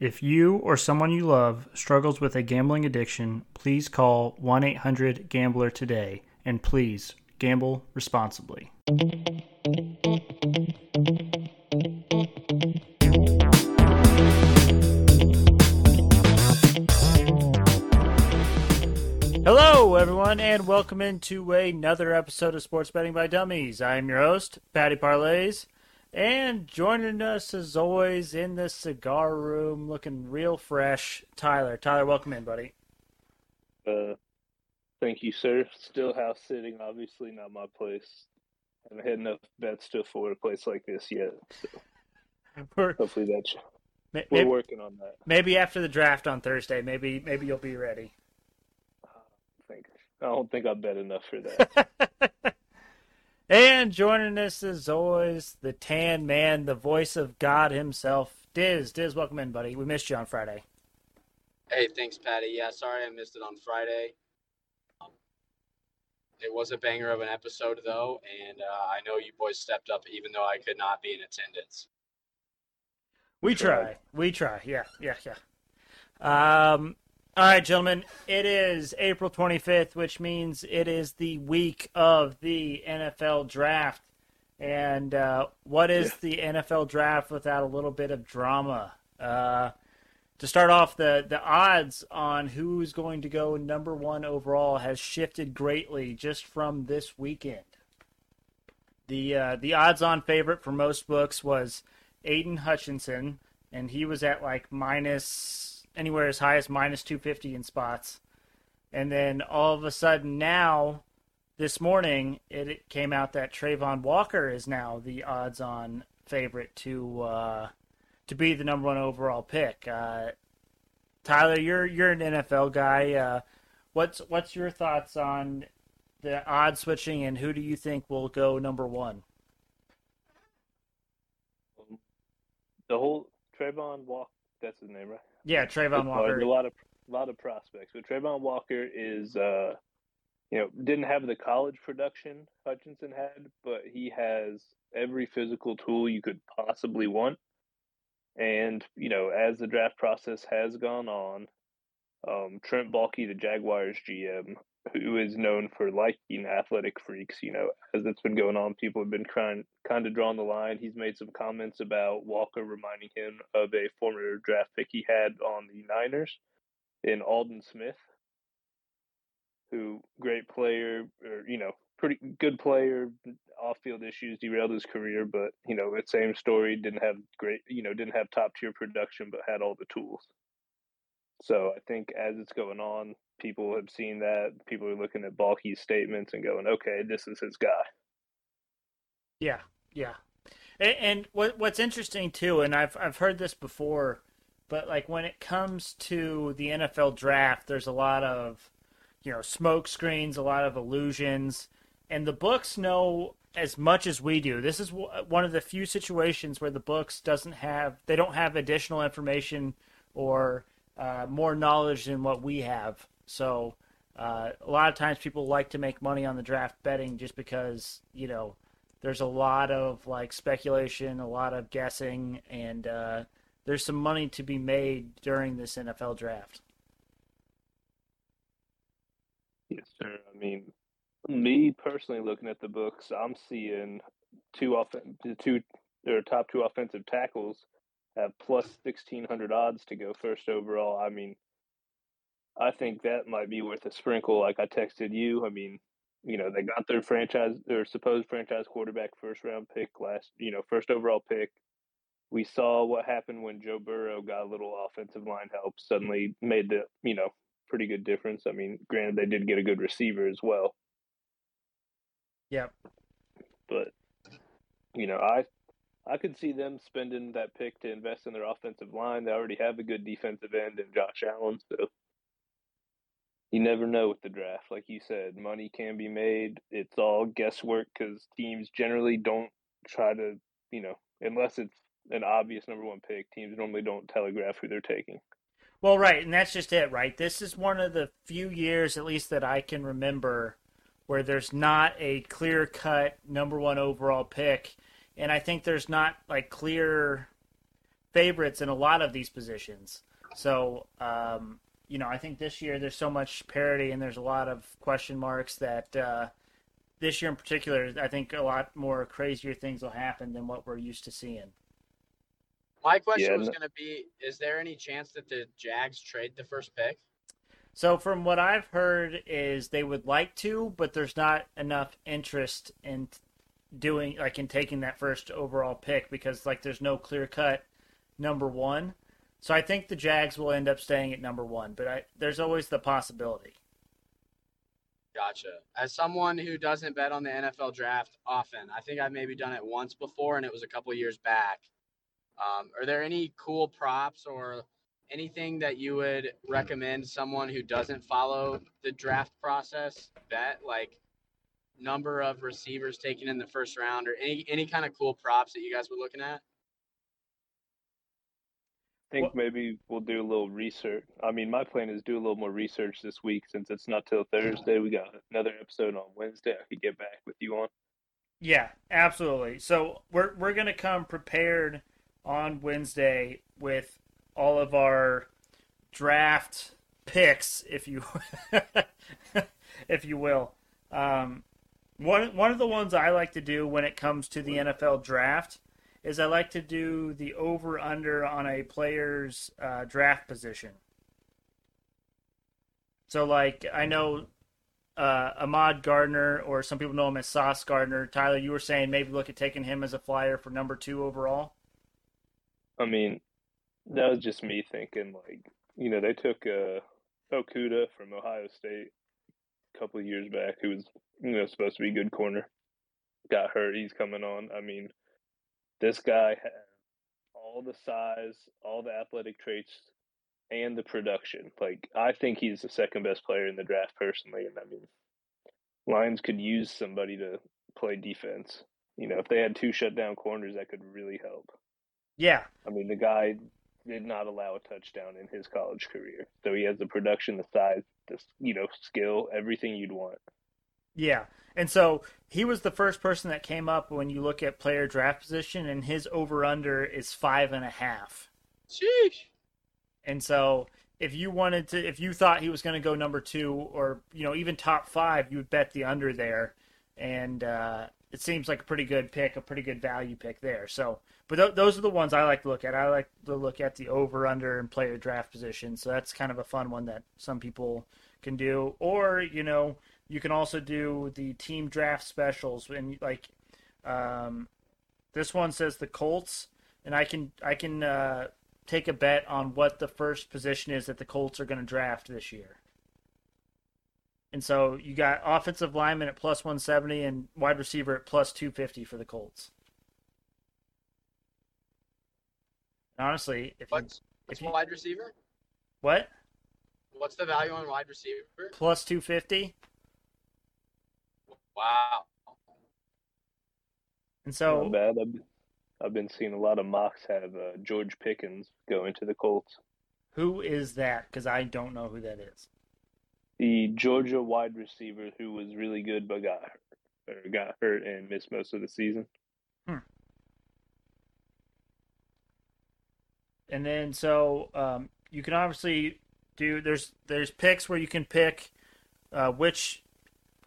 If you or someone you love struggles with a gambling addiction, please call 1 800 Gambler today and please gamble responsibly. Hello, everyone, and welcome into another episode of Sports Betting by Dummies. I am your host, Patty Parlays. And joining us as always in the cigar room, looking real fresh, Tyler. Tyler, welcome in, buddy. Uh, thank you, sir. Still house sitting, obviously not my place. I haven't had enough bets to afford a place like this yet. So hopefully that's may- we're working on that. maybe after the draft on Thursday, maybe maybe you'll be ready. I think I don't think I bet enough for that. and joining us as always, the tan man, the voice of God himself, Diz. Diz, welcome in, buddy. We missed you on Friday. Hey, thanks, Patty. Yeah, sorry I missed it on Friday. Um, it was a banger of an episode, though, and uh, I know you boys stepped up, even though I could not be in attendance. We try. We try. Yeah, yeah, yeah. Um, all right, gentlemen. It is April 25th, which means it is the week of the NFL draft. And uh, what is the NFL draft without a little bit of drama? Uh, to start off, the, the odds on who's going to go number one overall has shifted greatly just from this weekend. The uh, the odds on favorite for most books was Aidan Hutchinson, and he was at like minus anywhere as high as minus 250 in spots. And then all of a sudden now, this morning, it, came out that Travon Walker is now the odds-on favorite to uh, to be the number one overall pick. Uh, Tyler, you're you're an NFL guy. Uh, what's what's your thoughts on the odd switching, and who do you think will go number one? the whole Travon Walker, that's his name, right? Yeah, Travon Walker. A lot of a lot of prospects, but Travon Walker is, uh, you know, didn't have the college production Hutchinson had, but he has every physical tool you could possibly want. And you know, as the draft process has gone on, um, Trent Baalke, the Jaguars GM, who is known for liking athletic freaks, you know, as it's been going on, people have been trying kind of drawing the line. He's made some comments about Walker reminding him of a former draft pick he had on the Niners in Aldon Smith, who great player, or you know, pretty good player. Off-field issues derailed his career, but you know, it's same story. Didn't have great, you know, didn't have top-tier production, but had all the tools. So I think as it's going on, people have seen that. People are looking at Baalke's statements and going, "Okay, this is his guy." Yeah, yeah. And, and what what's interesting too, and I've I've heard this before, but like when it comes to the NFL draft, there's a lot of you know smoke screens, a lot of illusions, and the books know as much as we do. This is one of the few situations where the books doesn't have they don't have additional information or uh, more knowledge than what we have. So uh, a lot of times people like to make money on the draft betting just because you know there's a lot of like speculation, a lot of guessing, and uh, there's some money to be made during this NFL draft. Yes, sir. I mean, me personally, looking at the books, I'm seeing two off two their top two offensive tackles have plus sixteen hundred odds to go first overall. I mean, I think that might be worth a sprinkle. Like I texted you. I mean, you know, they got their franchise, their supposed franchise quarterback first round pick last, you know, first overall pick. We saw what happened when Joe Burrow got a little offensive line help, suddenly made the, you know, pretty good difference. I mean, granted, they did get a good receiver as well, Yep. but you know, I I could see them spending that pick to invest in their offensive line. They already have a good defensive end in Josh Allen, so you never know with the draft. Like you said, money can be made. It's all guesswork because teams generally don't try to, you know, unless it's an obvious number one pick. Teams normally don't telegraph who they're taking. Well, right, and that's just it, right? This is one of the few years, at least that I can remember, where there's not a clear cut number one overall pick. And I think there's not like clear favorites in a lot of these positions. So, um, you know, I think this year there's so much parity and there's a lot of question marks that uh, this year in particular, I think a lot more crazier things will happen than what we're used to seeing. My question yeah, was going to be: Is there any chance that the Jags trade the first pick? So, from what I've heard, is they would like to, but there's not enough interest in doing like in taking that first overall pick because like there's no clear cut number one. So I think the Jags will end up staying at number one, but I, there's always the possibility. Gotcha. As someone who doesn't bet on the NFL draft often, I think I've maybe done it once before, and it was a couple years back. Um, are there any cool props or anything that you would recommend someone who doesn't follow the draft process bet, like number of receivers taken in the first round, or any any kind of cool props that you guys were looking at? I think well, maybe we'll do a little research. I mean, my plan is do a little more research this week since it's not till Thursday. We got another episode on Wednesday. I could get back with you on. Yeah, absolutely. So we're we're gonna come prepared on Wednesday with all of our draft picks, if you if you will. Um, one one of the ones I like to do when it comes to the NFL draft is I like to do the over under on a player's uh, draft position. So, like, I know uh, Ahmad Gardner, or some people know him as Sauce Gardner. Tyler, you were saying maybe look at taking him as a flyer for number two overall. I mean, that was just me thinking. Like, you know, they took uh, Okudah from Ohio State a couple of years back, who was you know supposed to be a good corner. Got hurt. He's coming on. I mean, this guy has all the size, all the athletic traits, and the production. Like I think he's the second best player in the draft personally, and I mean, Lions could use somebody to play defense. You know, if they had two shutdown corners, that could really help. Yeah, I mean, the guy did not allow a touchdown in his college career, so he has the production, the size, the you know, skill, everything you'd want. Yeah, and so he was the first person that came up when you look at player draft position, and his over under is five and a half. Sheesh. And so if you wanted to, if you thought he was going to go number two or you know even top five, you would bet the under there, and uh, it seems like a pretty good pick, a pretty good value pick there. So, but th- those are the ones I like to look at. I like to look at the over under and player draft position. So that's kind of a fun one that some people can do, or you know you can also do the team draft specials, and like um, this one says the Colts, and I can I can uh, take a bet on what the first position is that the Colts are going to draft this year. And so you got offensive lineman at plus 170 and wide receiver at plus 250 for the Colts. Honestly, if what's, you, what's you, wide receiver? What? What's the value on wide receiver? Plus 250. Wow. And so Not bad. I've, I've been seeing a lot of mocks have uh, George Pickens go into the Colts. Who is that? Because I don't know who that is. The Georgia wide receiver who was really good but got hurt, or got hurt and missed most of the season. Hmm. And then so um, you can obviously do there's there's picks where you can pick uh, which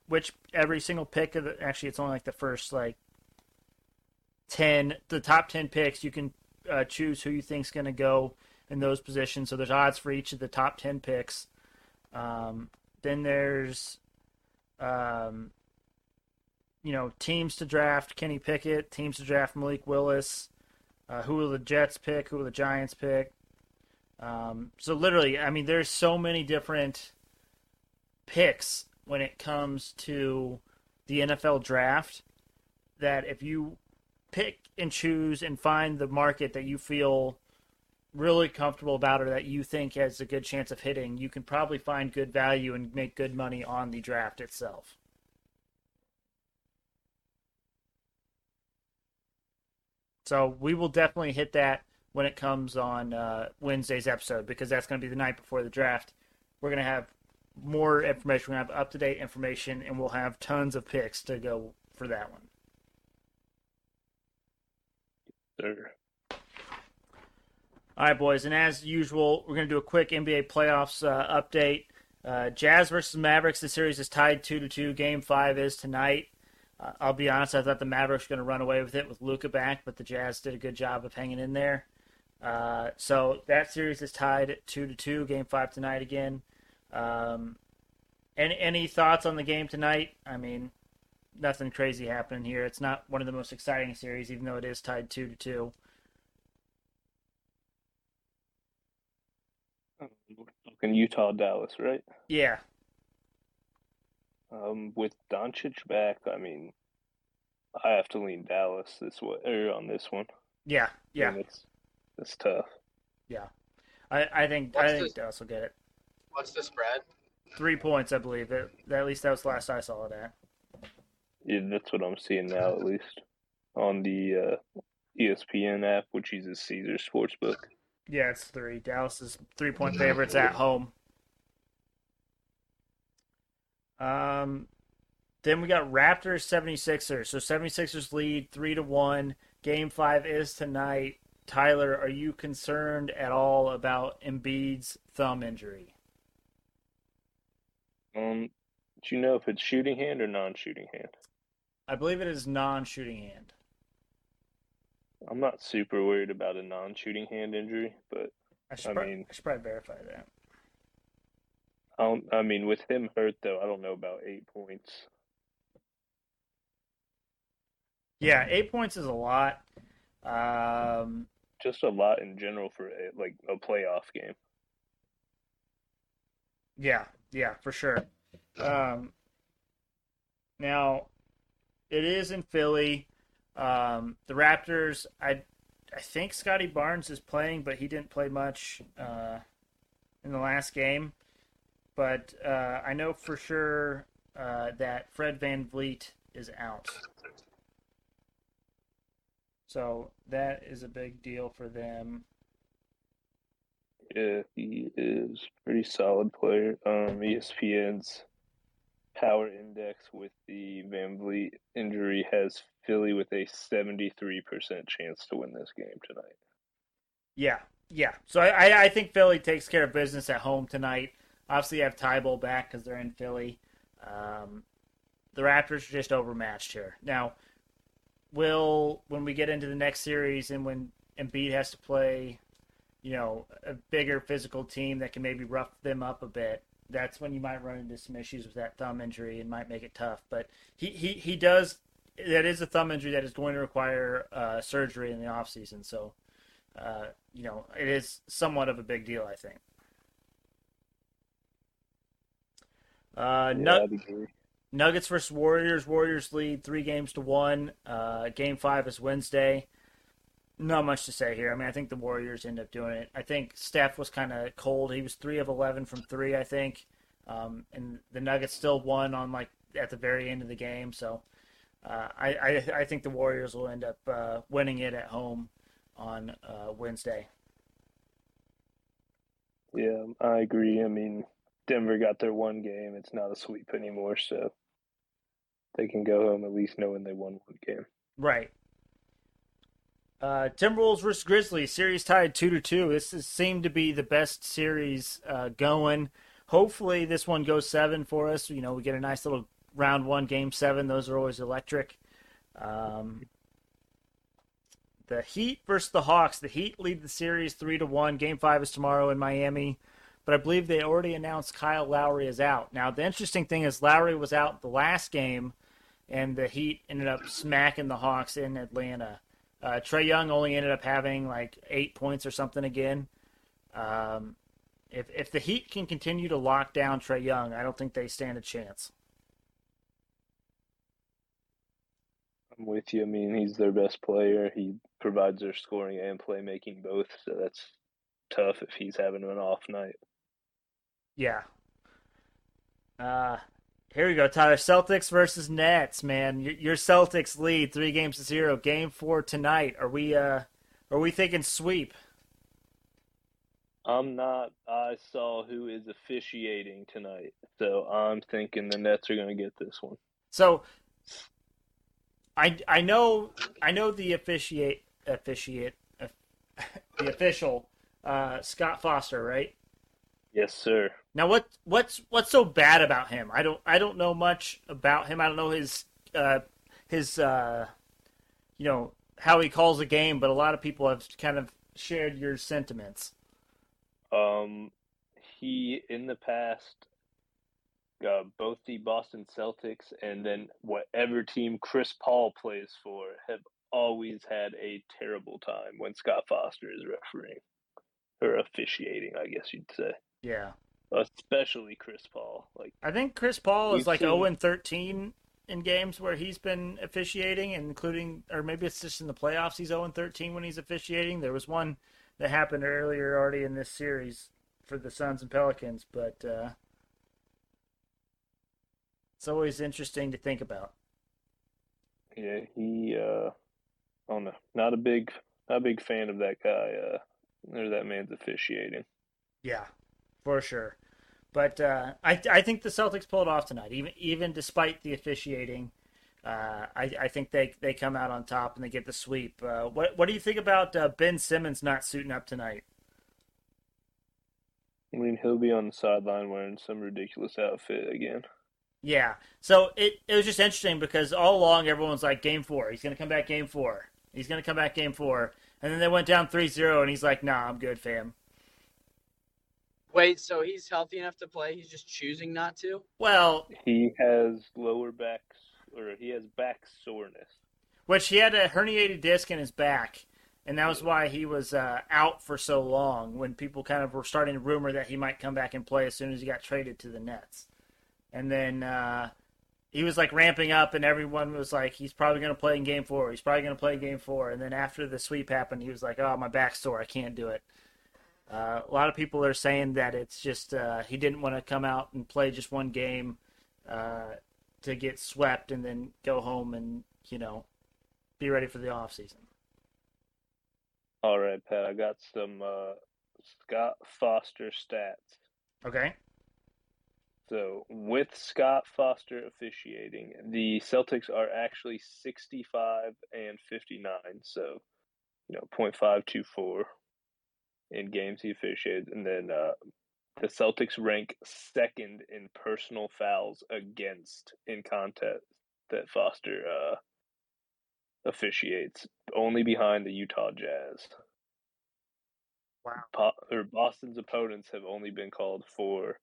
which every single pick of the actually it's only like the first like 10 the top 10 picks you can uh, choose who you think's going to go in those positions. So there's odds for each of the top 10 picks. Um, then there's um, you know teams to draft. Kenny pickett teams to draft malik willis uh, who will the jets pick who will the giants pick um, so literally i mean there's so many different picks when it comes to the NFL draft that if you pick and choose and find the market that you feel really comfortable about or that you think has a good chance of hitting, you can probably find good value and make good money on the draft itself. So we will definitely hit that when it comes on uh, Wednesday's episode because that's going to be the night before the draft. We're going to have more information. We're going to have up to date information, and we'll have tons of picks to go for that one. Sure. All right, boys, and as usual, we're going to do a quick NBA playoffs uh, update. Uh, Jazz versus Mavericks. The series is tied two to two. Game five is tonight. Uh, I'll be honest. I thought the Mavericks were going to run away with it with Luka back, but the Jazz did a good job of hanging in there. Uh, so that series is tied two to two. Game five tonight again. Um, any any thoughts on the game tonight? I mean, nothing crazy happening here. It's not one of the most exciting series, even though it is tied two to two. In Utah, Dallas, right? Yeah. Um, with Doncic back, I mean, I have to lean Dallas this way or on this one. Yeah, yeah, And it's it's tough. yeah. I, I think What's I think the- Dallas will get it. What's the spread? Three points, I believe. That, at least that was the last I saw it at. Yeah, that's what I'm seeing now, at least on the uh, ESPN app, which uses Caesar Sportsbook. Yeah, it's three. Dallas is three point favorites at home. Um, then we got Raptors 76ers. So 76ers lead three to one. Game five is tonight. Tyler, are you concerned at all about Embiid's thumb injury? Um, do you know if it's shooting hand or non-shooting hand? I believe it is non-shooting hand. I'm not super worried about a non-shooting hand injury, but I should, I mean- I should probably verify that. I don't. I mean, with him hurt though, I don't know about eight points. Yeah, eight points is a lot. Um, Just a lot in general for a, like a playoff game. Yeah, yeah, for sure. Um, now, it is in Philly. Um, the Raptors, I, I think Scottie Barnes is playing, but he didn't play much uh, in the last game. But uh, I know for sure uh, that Fred VanVleet is out. So that is a big deal for them. Yeah, he is pretty solid player. Um, ESPN's power index with the VanVleet injury has Philly with a 73% chance to win this game tonight. Yeah, yeah. So I, I, I think Philly takes care of business at home tonight. Obviously, you have Thybulle back because they're in Philly. Um, the Raptors are just overmatched here. Now, will when we get into the next series and when Embiid has to play, you know, a bigger physical team that can maybe rough them up a bit, that's when you might run into some issues with that thumb injury and might make it tough. But he, he, he does. That is a thumb injury that is going to require uh, surgery in the offseason. So, uh, you know, it is somewhat of a big deal, I think. Uh, Yeah, Nug- Nuggets versus Warriors. Warriors lead three games to one. Uh, game five is Wednesday. Not much to say here. I mean, I think the Warriors end up doing it. I think Steph was kind of cold. He was three of eleven from three, I think, um, and the Nuggets still won on like at the very end of the game. So uh, I, I I think the Warriors will end up uh, winning it at home on uh, Wednesday. Yeah, I agree. I mean, Denver got their one game. It's not a sweep anymore, so they can go home at least knowing they won one game. Right. Uh, Timberwolves versus Grizzlies series tied two to two. This is, seemed to be the best series uh, going. Hopefully, this one goes seven for us. You know, we get a nice little round one, game seven. Those are always electric. Um, the Heat versus the Hawks. The Heat lead the series three to one. Game five is tomorrow in Miami, but I believe they already announced Kyle Lowry is out. Now, the interesting thing is Lowry was out the last game, and the Heat ended up smacking the Hawks in Atlanta. Uh, Trae Young only ended up having like eight points or something again. Um, if if the Heat can continue to lock down Trae Young, I don't think they stand a chance. I'm with you. I mean, he's their best player. He provides their scoring and playmaking both, so that's tough if he's having an off night. Yeah. Uh, here we go, Tyler. Celtics versus Nets, man. Your, your Celtics lead three games to zero. Game four tonight. Are we uh, are we thinking sweep? I'm not. I saw who is officiating tonight, so I'm thinking the Nets are going to get this one. So, I I know I know the officiate officiate the official uh, Scott Foster, right? Yes, sir. Now, what what's what's so bad about him? I don't I don't know much about him. I don't know his uh, his uh, you know how he calls a game, but a lot of people have kind of shared your sentiments. Um, he in the past, uh, both the Boston Celtics and then whatever team Chris Paul plays for have always had a terrible time when Scott Foster is refereeing or officiating, I guess you'd say. Yeah, especially Chris Paul. Like I think Chris Paul is like seen... 0 and 13 in games where he's been officiating, including, or maybe it's just in the playoffs. He's 0 and 13 when he's officiating. There was one that happened earlier already in this series for the Suns and Pelicans, but uh, it's always interesting to think about. Yeah, he. Uh, I don't know. Not a big, not a big fan of that guy. Uh, or that man's officiating. Yeah, for sure. But uh, I I think the Celtics pulled off tonight, even even despite the officiating. Uh, I, I think they, they come out on top and they get the sweep. Uh, what what do you think about uh, Ben Simmons not suiting up tonight? I mean, he'll be on the sideline wearing some ridiculous outfit again. Yeah. So it it was just interesting because all along everyone's like, Game four, he's gonna come back game four. He's gonna come back game four. And then they went down 3-0 and he's like, Nah, I'm good, fam. Wait, so he's healthy enough to play? He's just choosing not to? Well, he has lower back or he has back soreness, which he had a herniated disc in his back, and that was why he was uh, out for so long. When people kind of were starting to rumor that he might come back and play as soon as he got traded to the Nets, and then uh, he was like ramping up, and everyone was like, he's probably going to play in Game Four. He's probably going to play in Game Four, and then after the sweep happened, he was like, oh, my back's sore, I can't do it. Uh, a lot of people are saying that it's just uh, he didn't want to come out and play just one game uh, to get swept and then go home and you know be ready for the off season. All right, Pat. I got some uh, Scott Foster stats. Okay. So with Scott Foster officiating, the Celtics are actually 65 and 59. So, you know, 0.524 in games he officiated, and then uh, the Celtics rank second in personal fouls against in contest that Foster uh, officiates, only behind the Utah Jazz. Wow. Po- or Boston's opponents have only been called for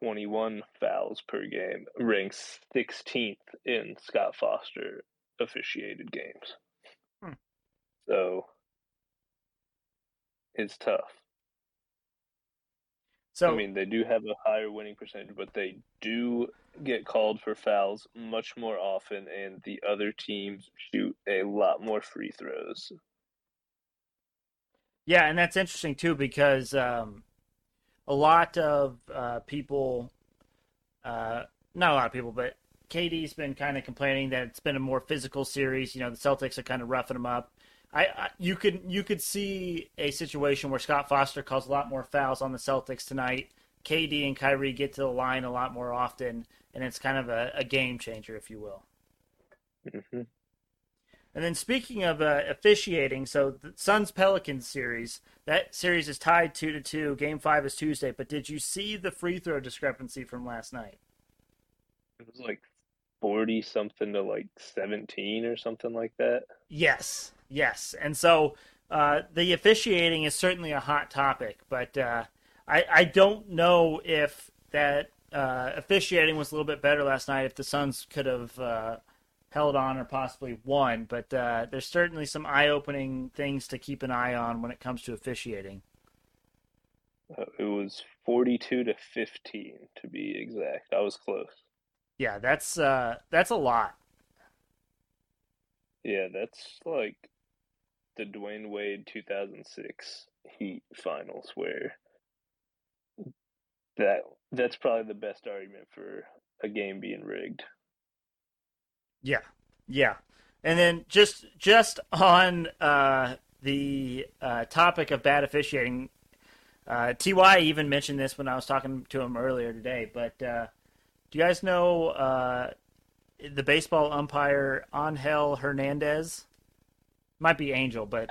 21 fouls per game, ranks 16th in Scott Foster officiated games. Hmm. So it's tough. So I mean, they do have a higher winning percentage, but they do get called for fouls much more often, and the other teams shoot a lot more free throws. Yeah, and that's interesting too because um, a lot of uh, people, uh, not a lot of people, but KD's been kind of complaining that it's been a more physical series. You know, the Celtics are kind of roughing them up. I, I, you could you could see a situation where Scott Foster calls a lot more fouls on the Celtics tonight. KD and Kyrie get to the line a lot more often, and it's kind of a, a game changer, if you will. Mm-hmm. And then speaking of uh, officiating, so the Suns Pelicans series, that series is tied two to two. Game five is Tuesday. But did you see the free throw discrepancy from last night? It was like forty something to like seventeen or something like that. Yes, Yes, and so uh, the officiating is certainly a hot topic, but uh, I, I don't know if that uh, officiating was a little bit better last night. If the Suns could have uh, held on or possibly won, but uh, there's certainly some eye-opening things to keep an eye on when it comes to officiating. Uh, it was 42 to 15 to be exact. I was close. Yeah, that's that's a lot. Yeah, that's like the Dwyane Wade 2006 Heat finals where that that's probably the best argument for a game being rigged. Yeah. Yeah. And then just just on uh, the uh, topic of bad officiating, uh, Ty even mentioned this when I was talking to him earlier today. But uh, do you guys know uh, the baseball umpire Angel Hernandez? Might be Angel, but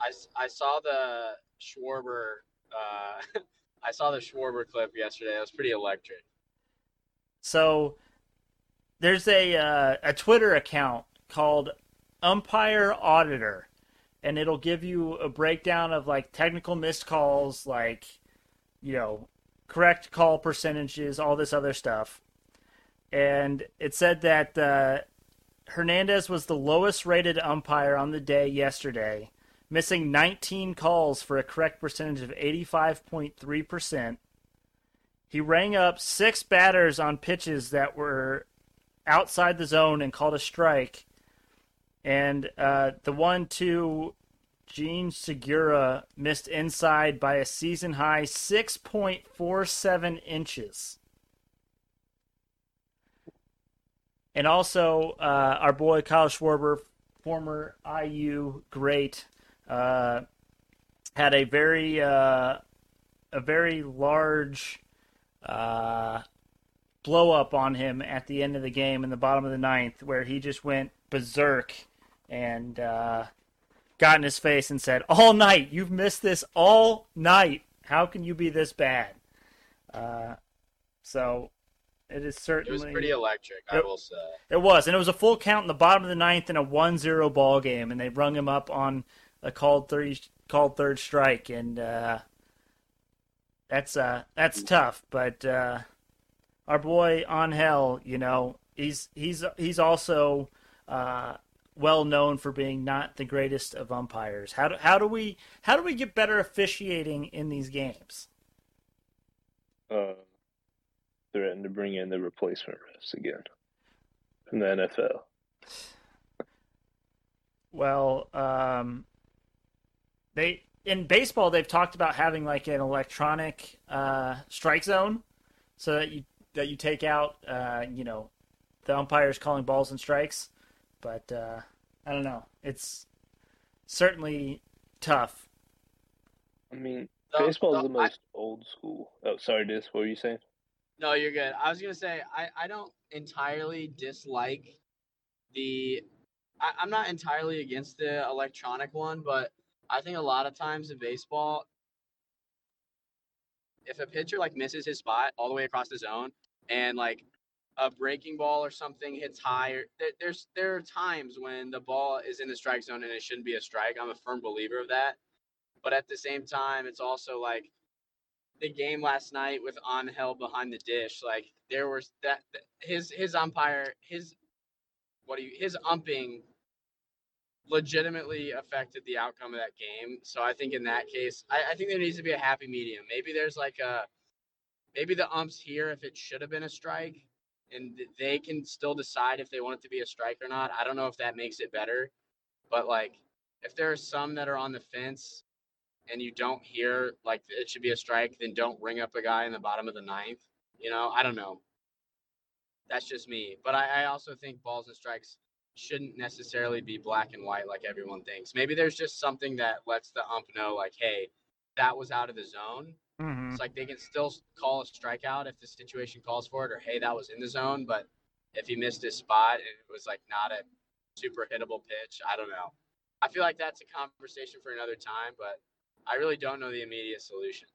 I, I, I saw the Schwarber. Uh, I saw the Schwarber clip yesterday. It was pretty electric. So there's a uh, a Twitter account called Umpire Auditor, and it'll give you a breakdown of like technical missed calls, like you know correct call percentages, all this other stuff. And it said that uh, Hernandez was the lowest rated umpire on the day yesterday, missing 19 calls for a correct percentage of 85.3%. He rang up six batters on pitches that were outside the zone and called a strike. And uh, the one to Jean Segura missed inside by a season high 6.47 inches. And also, uh, our boy Kyle Schwarber, former IU great, uh, had a very uh, a very large uh, blow up on him at the end of the game in the bottom of the ninth, where he just went berserk and uh, got in his face and said, "All night, you've missed this all night. How can you be this bad?" Uh, so it is certainly. It was pretty electric, I will say. It was, and it was a full count in the bottom of the ninth in a 1-0 ball game, and they rung him up on a called three called third strike, and uh, that's uh that's tough. But uh, our boy Angel, you know, he's he's he's also uh, well known for being not the greatest of umpires. How do how do we how do we get better officiating in these games? Uh, threatened to bring in the replacement refs again from the NFL. Well, um, they in baseball they've talked about having like an electronic uh, strike zone, so that you that you take out uh, you know the umpires calling balls and strikes. But uh, I don't know. It's certainly tough. I mean, The- baseball is the- the most old school. Oh, sorry, Diz. What were you saying? No, you're good. I was gonna say I, I don't entirely dislike the I, I'm not entirely against the electronic one, but I think a lot of times in baseball, if a pitcher like misses his spot all the way across the zone and like a breaking ball or something hits high, or, there, there's there are times when the ball is in the strike zone and it shouldn't be a strike. I'm a firm believer of that. But at the same time, it's also like the game last night with Angel behind the dish, like there was that his his umpire his what do you his umping legitimately affected the outcome of that game. So I think in that case, I, I think there needs to be a happy medium. Maybe there's like a maybe the umps here if it should have been a strike and they can still decide if they want it to be a strike or not. I don't know if that makes it better, but like if there are some that are on the fence and you don't hear like it should be a strike, then don't ring up a guy in the bottom of the ninth. You know, I don't know. That's just me. But I, I also think balls and strikes shouldn't necessarily be black and white like everyone thinks. Maybe there's just something that lets the ump know, like, hey, that was out of the zone. Mm-hmm. It's like they can still call a strikeout if the situation calls for it, or hey, that was in the zone. But if he missed his spot and it was like not a super hittable pitch, I don't know. I feel like that's a conversation for another time, but I really don't know the immediate solution.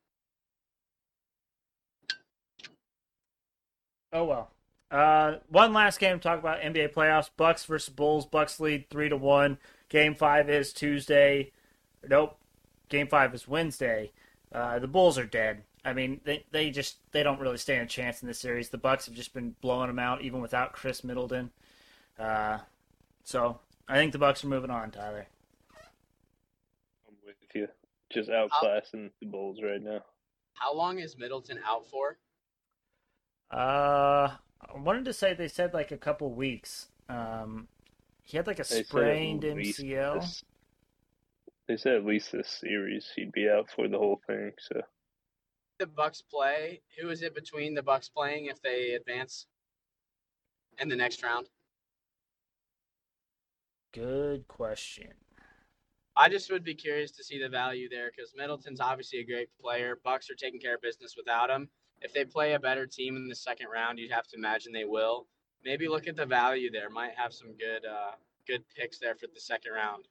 Oh well. Uh, one last game to talk about NBA playoffs: Bucks versus Bulls. Bucks lead three to one. Game five is Tuesday. Nope. Game five is Wednesday. Uh, the Bulls are dead. I mean, they they just they don't really stand a chance in this series. The Bucks have just been blowing them out, even without Khris Middleton. Uh, so I think the Bucks are moving on, Tyler. I'm with you. Just outclassing the Bulls right now. How long is Middleton out for? Uh, I wanted to say they said like a couple weeks. Um, he had like a They said at sprained least MCL. This- They said at least this series he'd be out for the whole thing. So The Bucks play. Who is it between the Bucks playing if they advance in the next round? Good question. I just would be curious to see the value there because Middleton's obviously a great player. Bucks are taking care of business without him. If they play a better team in the second round, you'd have to imagine they will. Maybe look at the value there. Might have some good uh, good picks there for the second round.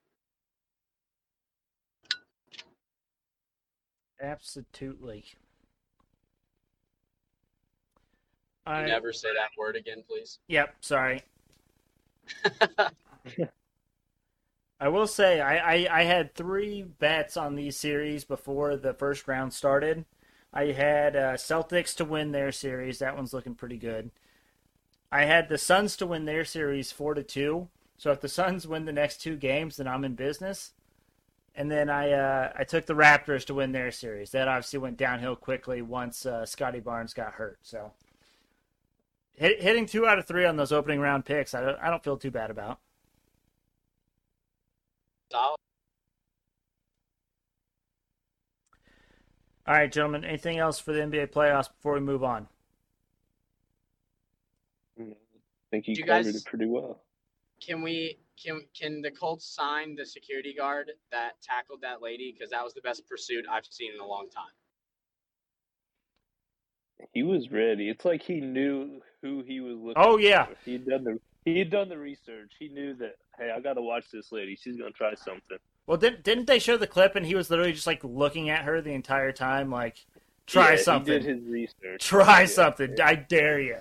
Absolutely. I, never say that word again, please. Yep, sorry. I will say I, I, I, had three bets on these series before the first round started. I had uh, Celtics to win their series. That one's looking pretty good. I had the Suns to win their series four to two. So if the Suns win the next two games, then I'm in business. And then I uh, I took the Raptors to win their series. That obviously went downhill quickly once uh, Scottie Barnes got hurt. So hit, hitting two out of three on those opening round picks, I don't I don't feel too bad about. Solid. All right, gentlemen. Anything else for the NBA playoffs before we move on? I think you, you covered guys, it pretty well. Can we? Can can the Colts sign the security guard that tackled that lady? Because that was the best pursuit I've seen in a long time. He was ready. It's like he knew who he was looking. Oh yeah, for. he'd done the he'd done the research. He knew that hey, I got to watch this lady. She's gonna try something. Well, didn't didn't they show the clip and he was literally just like looking at her the entire time, like try yeah, something. He did his research. Try yeah, something. Yeah. I dare you.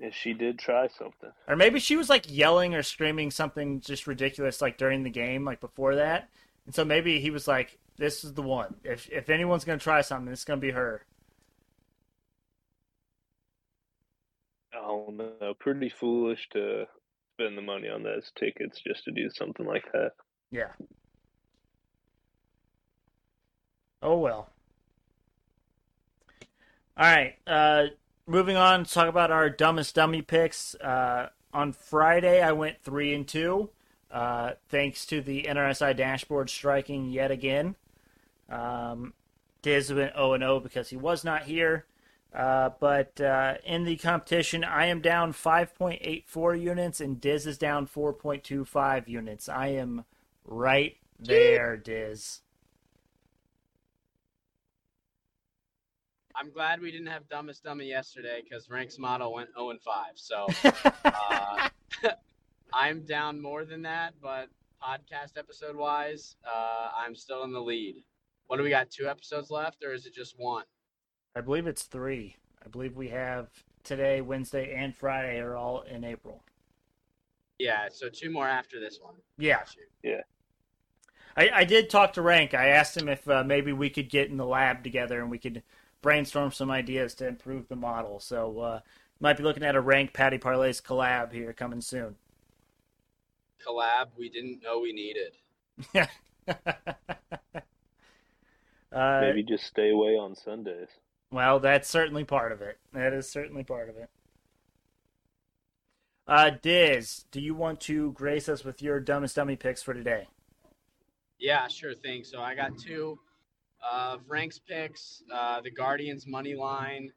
And she did try something. Or maybe she was like yelling or screaming something just ridiculous like during the game, like before that. And so maybe he was like, "This is the one. If if anyone's gonna try something, it's gonna be her." Oh no, pretty foolish to spend the money on those tickets just to do something like that. Yeah. Oh well. All right. Uh, moving on to talk about our dumbest dummy picks. Uh, on Friday, I went three and two, uh, thanks to the NRSI dashboard striking yet again. Um, Diz went 0 and 0 because he was not here. Uh, but uh, in the competition, I am down 5.84 units, and Diz is down 4.25 units. I am right there, Diz. I'm glad we didn't have dumbest dummy yesterday because Rank's model went 0 and 5. So uh, I'm down more than that, but podcast episode wise, uh, I'm still in the lead. What do we got? Two episodes left, or is it just one? I believe it's three. I believe we have today, Wednesday, and Friday are all in April. Yeah, so two more after this one. Yeah. Yeah. I, I did talk to Rank. I asked him if uh, maybe we could get in the lab together and we could brainstorm some ideas to improve the model. So uh, might be looking at a Rank Patty Parlays collab here coming soon. Collab we didn't know we needed. uh, maybe just stay away on Sundays. Well, that's certainly part of it. That is certainly part of it. Uh, Diz, do you want to grace us with your dumbest dummy picks for today? Yeah, sure thing. So I got two of ranks picks. Uh, the Guardians money line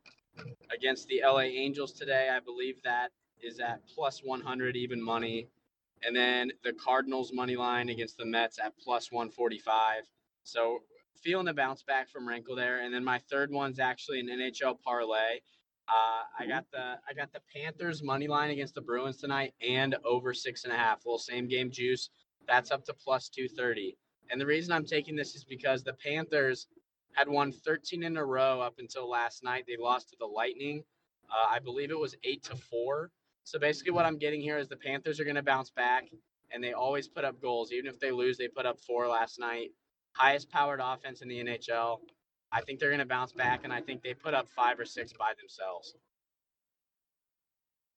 against the LA Angels today. I believe that is at plus 100 even money. And then the Cardinals money line against the Mets at plus 145. So feeling a bounce back from Wrinkle there. And then my third one's actually an NHL parlay. Uh, I got the I got the Panthers money line against the Bruins tonight and over six and a half. Little same game juice. That's up to plus two thirty. And the reason I'm taking this is because the Panthers had won 13 in a row up until last night. They lost to the Lightning. Uh, I believe it was eight to four. So basically, what I'm getting here is the Panthers are going to bounce back, and they always put up goals. Even if they lose, they put up four last night highest powered offense in the NHL. I think they're going to bounce back, and I think they put up five or six by themselves.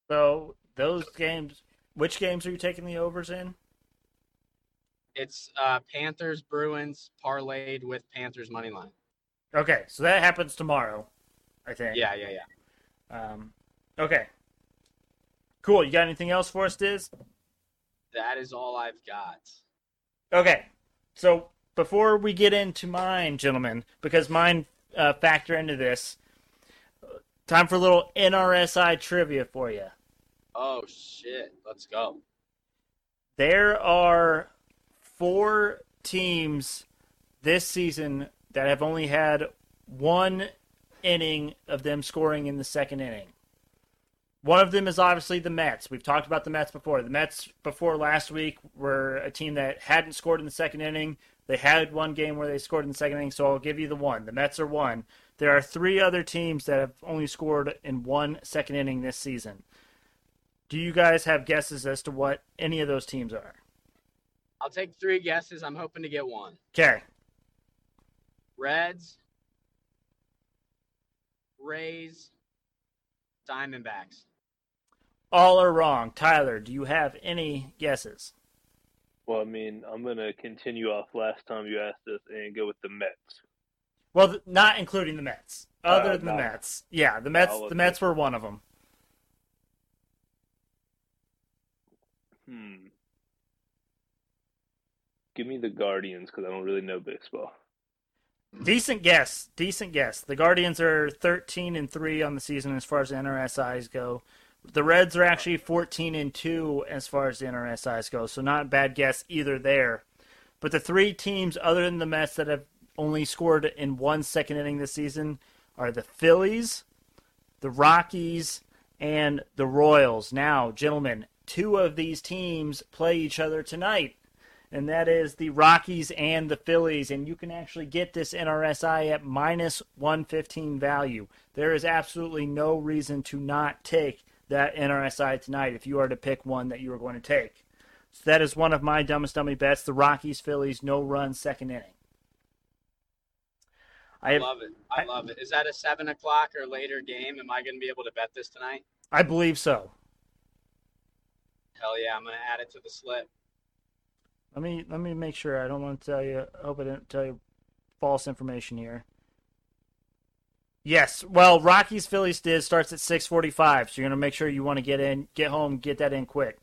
So those games, which games are you taking the overs in? It's uh, Panthers Bruins parlayed with Panthers money line. Okay, so that happens tomorrow, I think. Yeah, yeah, yeah. Um, okay. Cool. You got anything else for us, Diz? That is all I've got. Okay, so before we get into mine, gentlemen, because mine uh, factor into this, time for a little NRSI trivia for you. Oh shit! Let's go. There are four teams this season that have only had one inning of them scoring in the second inning. One of them is obviously the Mets. We've talked about the Mets before. The Mets before last week were a team that hadn't scored in the second inning. They had one game where they scored in the second inning, so I'll give you the one. The Mets are one. There are three other teams that have only scored in one second inning this season. Do you guys have guesses as to what any of those teams are? I'll take three guesses. I'm hoping to get one. Okay. Reds, Rays, Diamondbacks. All are wrong. Tyler, do you have any guesses? Well, I mean, I'm gonna continue off last time you asked us and go with the Mets. Well, th- not including the Mets. Other Uh, than no. the Mets, yeah, the Mets. I'll The Mets were one of them. Hmm. Give me the Guardians because I don't really know baseball. Decent guess. Decent guess. The Guardians are 13 and 3 on the season as far as the NRSIs go. The Reds are actually 14 and 2 as far as the NRSIs go. So not a bad guess either there. But the three teams other than the Mets that have only scored in one second inning this season are the Phillies, the Rockies, and the Royals. Now, gentlemen, two of these teams play each other tonight and that is the Rockies and the Phillies. And you can actually get this NRSI at minus 115 value. There is absolutely no reason to not take that NRSI tonight if you are to pick one that you are going to take. So that is one of my dumbest dummy bets the Rockies Phillies no run second inning. I, I love it. I I- love it. Is that a seven o'clock or later game? Am I going to be able to bet this tonight? I believe so. Hell yeah! I'm going to add it to the slip. Let me let me make sure. I don't want to tell you. I hope I didn't tell you false information here. Yes. Well, Rockies Phillies did starts at 6:45, so you're gonna make sure you want to get in, get home, get that in quick.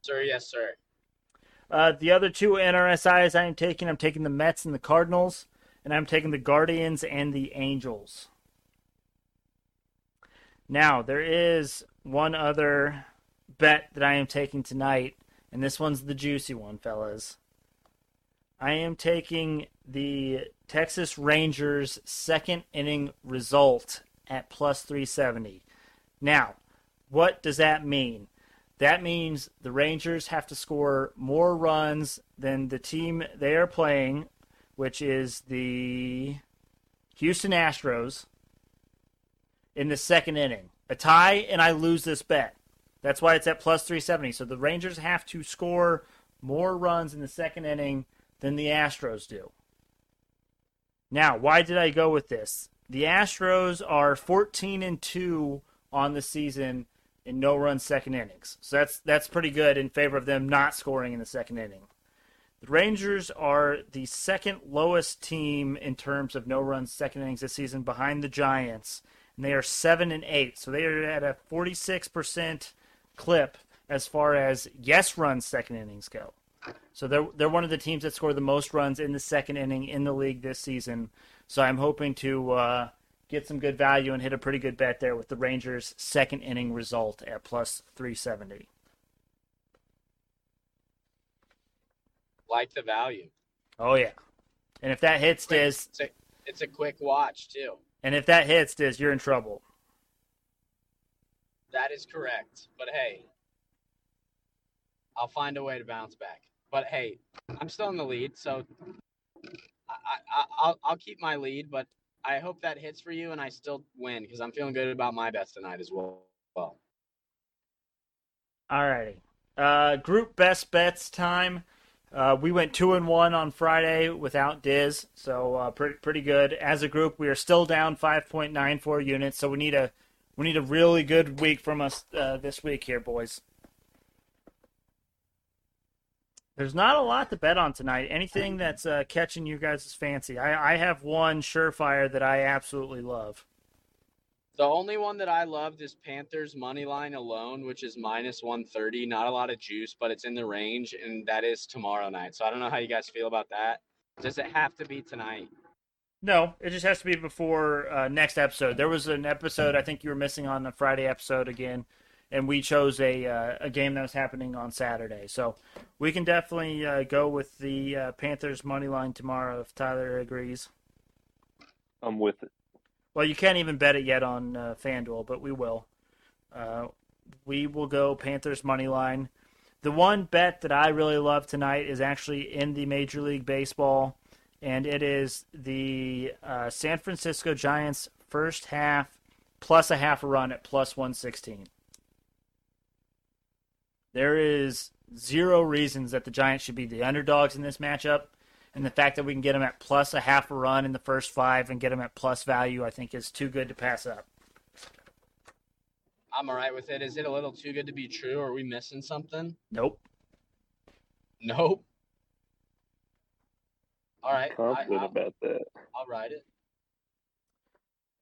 Sir, yes, sir. Uh, the other two NRSIs I am taking, I'm taking the Mets and the Cardinals, and I'm taking the Guardians and the Angels. Now there is one other bet that I am taking tonight, and this one's the juicy one, fellas. I am taking the Texas Rangers second inning result at plus 370. Now, what does that mean? That means the Rangers have to score more runs than the team they are playing, which is the Houston Astros, in the second inning. A tie, and I lose this bet. That's why it's at plus 370. So the Rangers have to score more runs in the second inning than the Astros do. Now, why did I go with this? The Astros are 14 and 2 on the season in no run second innings. So that's that's pretty good in favor of them not scoring in the second inning. The Rangers are the second lowest team in terms of no run second innings this season behind the Giants, and they are 7 and 8. So they are at a 46% clip as far as yes run second innings go. So they're they're one of the teams that score the most runs in the second inning in the league this season. So I'm hoping to uh, get some good value and hit a pretty good bet there with the Rangers' second inning result at plus 370. Like the value. Oh yeah, and if that hits, Diz, It's a, it's a quick watch too. and if that hits, Diz, you're in trouble. That is correct. But hey, I'll find a way to bounce back. But hey, I'm still in the lead, so I, I, I'll keep my lead. But I hope that hits for you, and I still win because I'm feeling good about my bets tonight as well. Well, Alrighty. Uh, group best bets time. Uh, we went two and one on Friday without Diz, so uh, pretty pretty good. As a group, we are still down 5.94 units, so we need a we need a really good week from us uh, this week here, boys. There's not a lot to bet on tonight. Anything that's uh, catching you guys' fancy? I, I have one surefire that I absolutely love. the only one that I loved is Panthers money line alone, which is minus 130. Not a lot of juice, but it's in the range, and that is tomorrow night. So I don't know how you guys feel about that. Does it have to be tonight? No, it just has to be before uh, next episode. There was an episode I think you were missing on the Friday episode again, and we chose a uh, a game that was happening on Saturday. So we can definitely uh, go with the uh, Panthers money line tomorrow if Tyler agrees. I'm with it. Well, you can't even bet it yet on uh, FanDuel, but we will. Uh, we will go Panthers money line. The one bet that I really love tonight is actually in the Major League Baseball, and it is the uh, San Francisco Giants first half plus a half a run at plus 116. There is zero reasons that the Giants should be the underdogs in this matchup, and the fact that we can get them at plus a half a run in the first five and get them at plus value, I think, is too good to pass up. I'm all right with it. Is it a little too good to be true? Or are we missing something? Nope. Nope. All right. I, Confident I'll, about that. I'll ride it.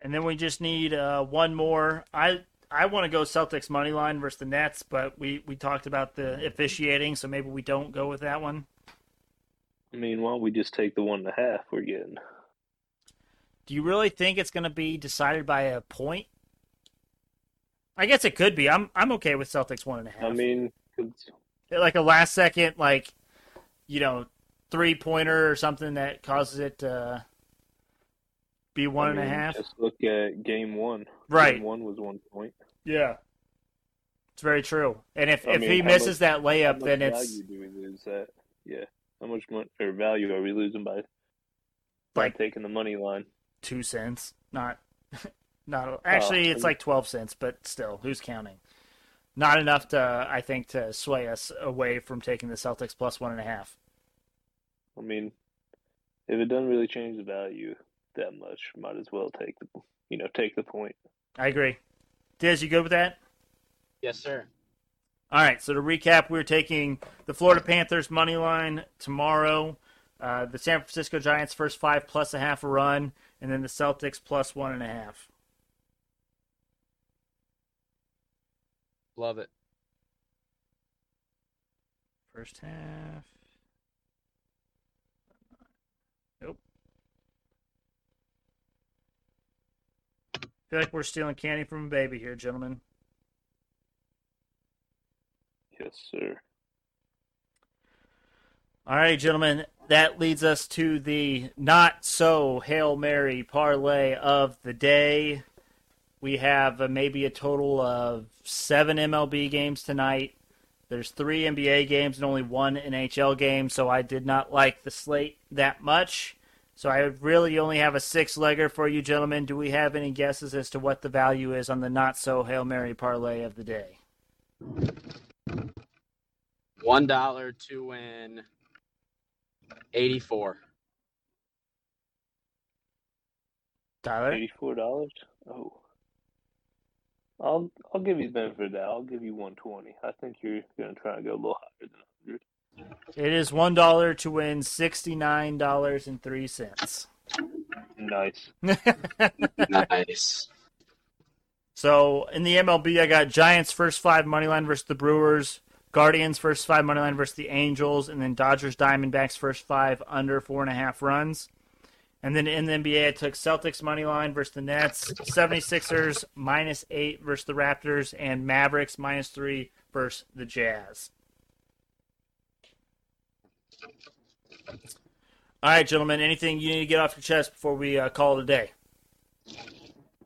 And then we just need uh, one more. I I want to go Celtics money line versus the Nets, but we we talked about the officiating, so maybe we don't go with that one. I mean, why don't we just take the one and a half we're getting? Do you really think it's going to be decided by a point? I guess it could be. I'm I'm okay with Celtics one and a half. I mean, 'cause, like a last second, like you know, three pointer or something that causes it to be one I and a half. Just look at game one. Right. Game one was one point. Yeah. It's very true. And if, I if mean, he how misses that layup, much then it's value do we lose that? Yeah. How much mon- or value are we losing by by Like- taking the money line? two cents. Not, not oh, actually, Oh, it's like twelve cents, but still, who's counting? Not enough to, I think, to sway us away from taking the Celtics plus one and a half. I mean, if it doesn't really change the value that much, might as well take the you know take the point. I agree. Diz, you good with that? Yes, sir. All right. So to recap, we're taking the Florida Panthers money line tomorrow. Uh, the San Francisco Giants first five plus a half a run, and then the Celtics plus one and a half. Love it. First half. Feel like we're stealing candy from a baby here, gentlemen. Yes, sir. All right, gentlemen, that leads us to the not so Hail Mary parlay of the day. We have uh, maybe a total of seven MLB games tonight. There's three NBA games and only one NHL game, so I did not like the slate that much. So I really only have a six legger for you, gentlemen. Do we have any guesses as to what the value is on the not so Hail Mary parlay of the day? One dollar to win eighty-four. Tyler? Eighty four dollars. Oh. I'll I'll give you the benefit of that. I'll give you one twenty. I think you're gonna try to go a little higher than hundred. It is one dollar to win sixty nine dollars and three cents. Nice. nice. So in the MLB, I got Giants first five money line versus the Brewers, Guardians first five money line versus the Angels, and then Dodgers Diamondbacks first five under four and a half runs. And then in the NBA, I took Celtics money line versus the Nets, 76ers minus eight versus the Raptors, and Mavericks minus three versus the Jazz. All right, gentlemen. Anything you need to get off your chest before we uh, call it a day?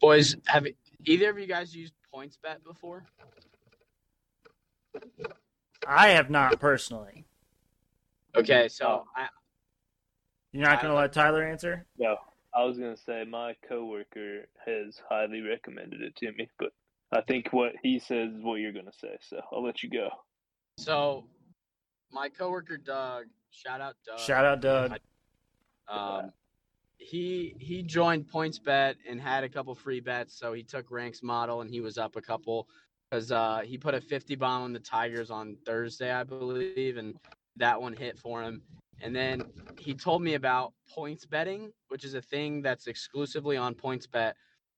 Boys, have either of you guys used PointsBet before? I have not personally. Okay, so I, You're not going to let Tyler answer? No. I was gonna say my coworker has highly recommended it to me, but I think what he says is what you're gonna say, so I'll let you go. so my coworker Doug, shout out Doug. Shout out, Doug. Um, he he joined PointsBet and had a couple free bets, so he took Ranks model and he was up a couple because uh, he put a 50 bomb on the Tigers on Thursday, I believe, and that one hit for him. And then he told me about points betting, which is a thing that's exclusively on PointsBet,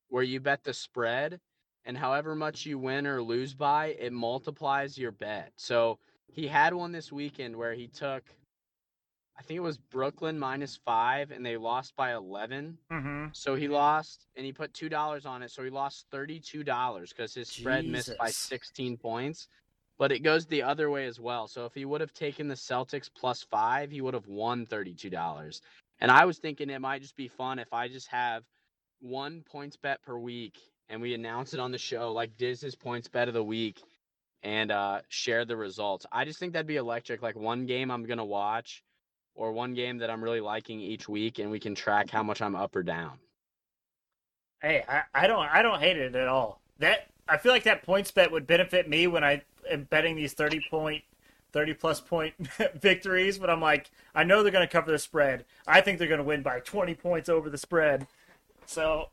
where you bet the spread, and however much you win or lose by, it multiplies your bet. So he had one this weekend where he took I think it was Brooklyn minus five, and they lost by 11. Mm-hmm. So he lost, and he put two dollars on it. So he lost thirty-two dollars because his spread missed by sixteen points. But it goes the other way as well. So if he would have taken the Celtics plus five, he would have won thirty-two dollars. And I was thinking it might just be fun if I just have one points bet per week and we announce it on the show like Diz's points bet of the week and uh, share the results. I just think that'd be electric. Like one game I'm gonna watch, or one game that I'm really liking each week, and we can track how much I'm up or down. Hey, I, I don't I don't hate it at all. That I feel like that points bet would benefit me when I am betting these thirty point 30 plus point victories, but I'm like, I know they're going to cover the spread. I think they're going to win by 20 points over the spread. So,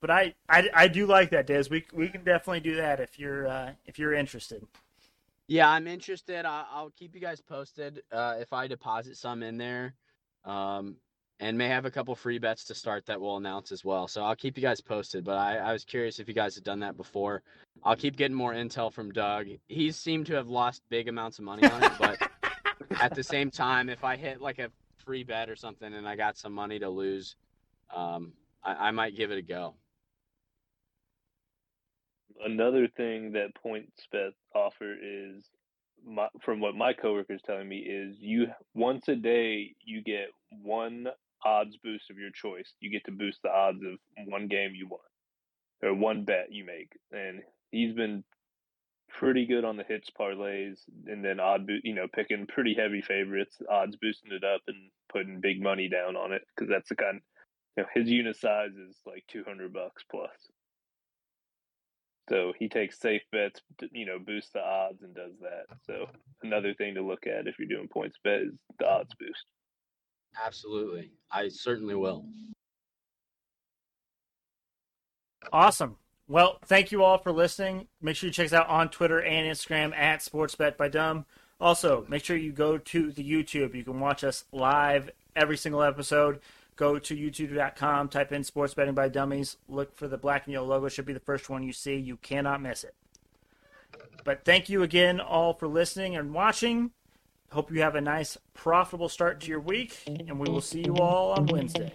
but I, I, I do like that, Diz. We, we can definitely do that if you're uh, if you're interested. Yeah, I'm interested. I'll, I'll keep you guys posted uh, if I deposit some in there. Um, and may have a couple free bets to start that we'll announce as well. So I'll keep you guys posted. But I, I was curious if you guys had done that before. I'll keep getting more intel from Doug. He seemed to have lost big amounts of money on it, but at the same time, if I hit like a free bet or something and I got some money to lose, um, I, I might give it a go. Another thing that PointsBet offer is my, from what my coworker is telling me is you once a day you get one odds boost of your choice. You get to boost the odds of one game you won or one bet you make. And he's been pretty good on the hits parlays and then odd boot, you know, picking pretty heavy favorites, odds boosting it up and putting big money down on it because that's the kind. You know, his unit size is like two hundred bucks plus. So he takes safe bets, you know, boosts the odds and does that. So another thing to look at if you're doing PointsBet is the odds boost. Absolutely. I certainly will. Awesome. Well, thank you all for listening. Make sure you check us out on Twitter and Instagram at SportsBet by Dumb. Also, make sure you go to the YouTube. You can watch us live every single episode. Go to youtube.com, type in Sports Betting by Dummies, look for the black and yellow logo. Should be the first one you see. You cannot miss it. But thank you again all for listening and watching. Hope you have a nice, profitable start to your week, and we will see you all on Wednesday.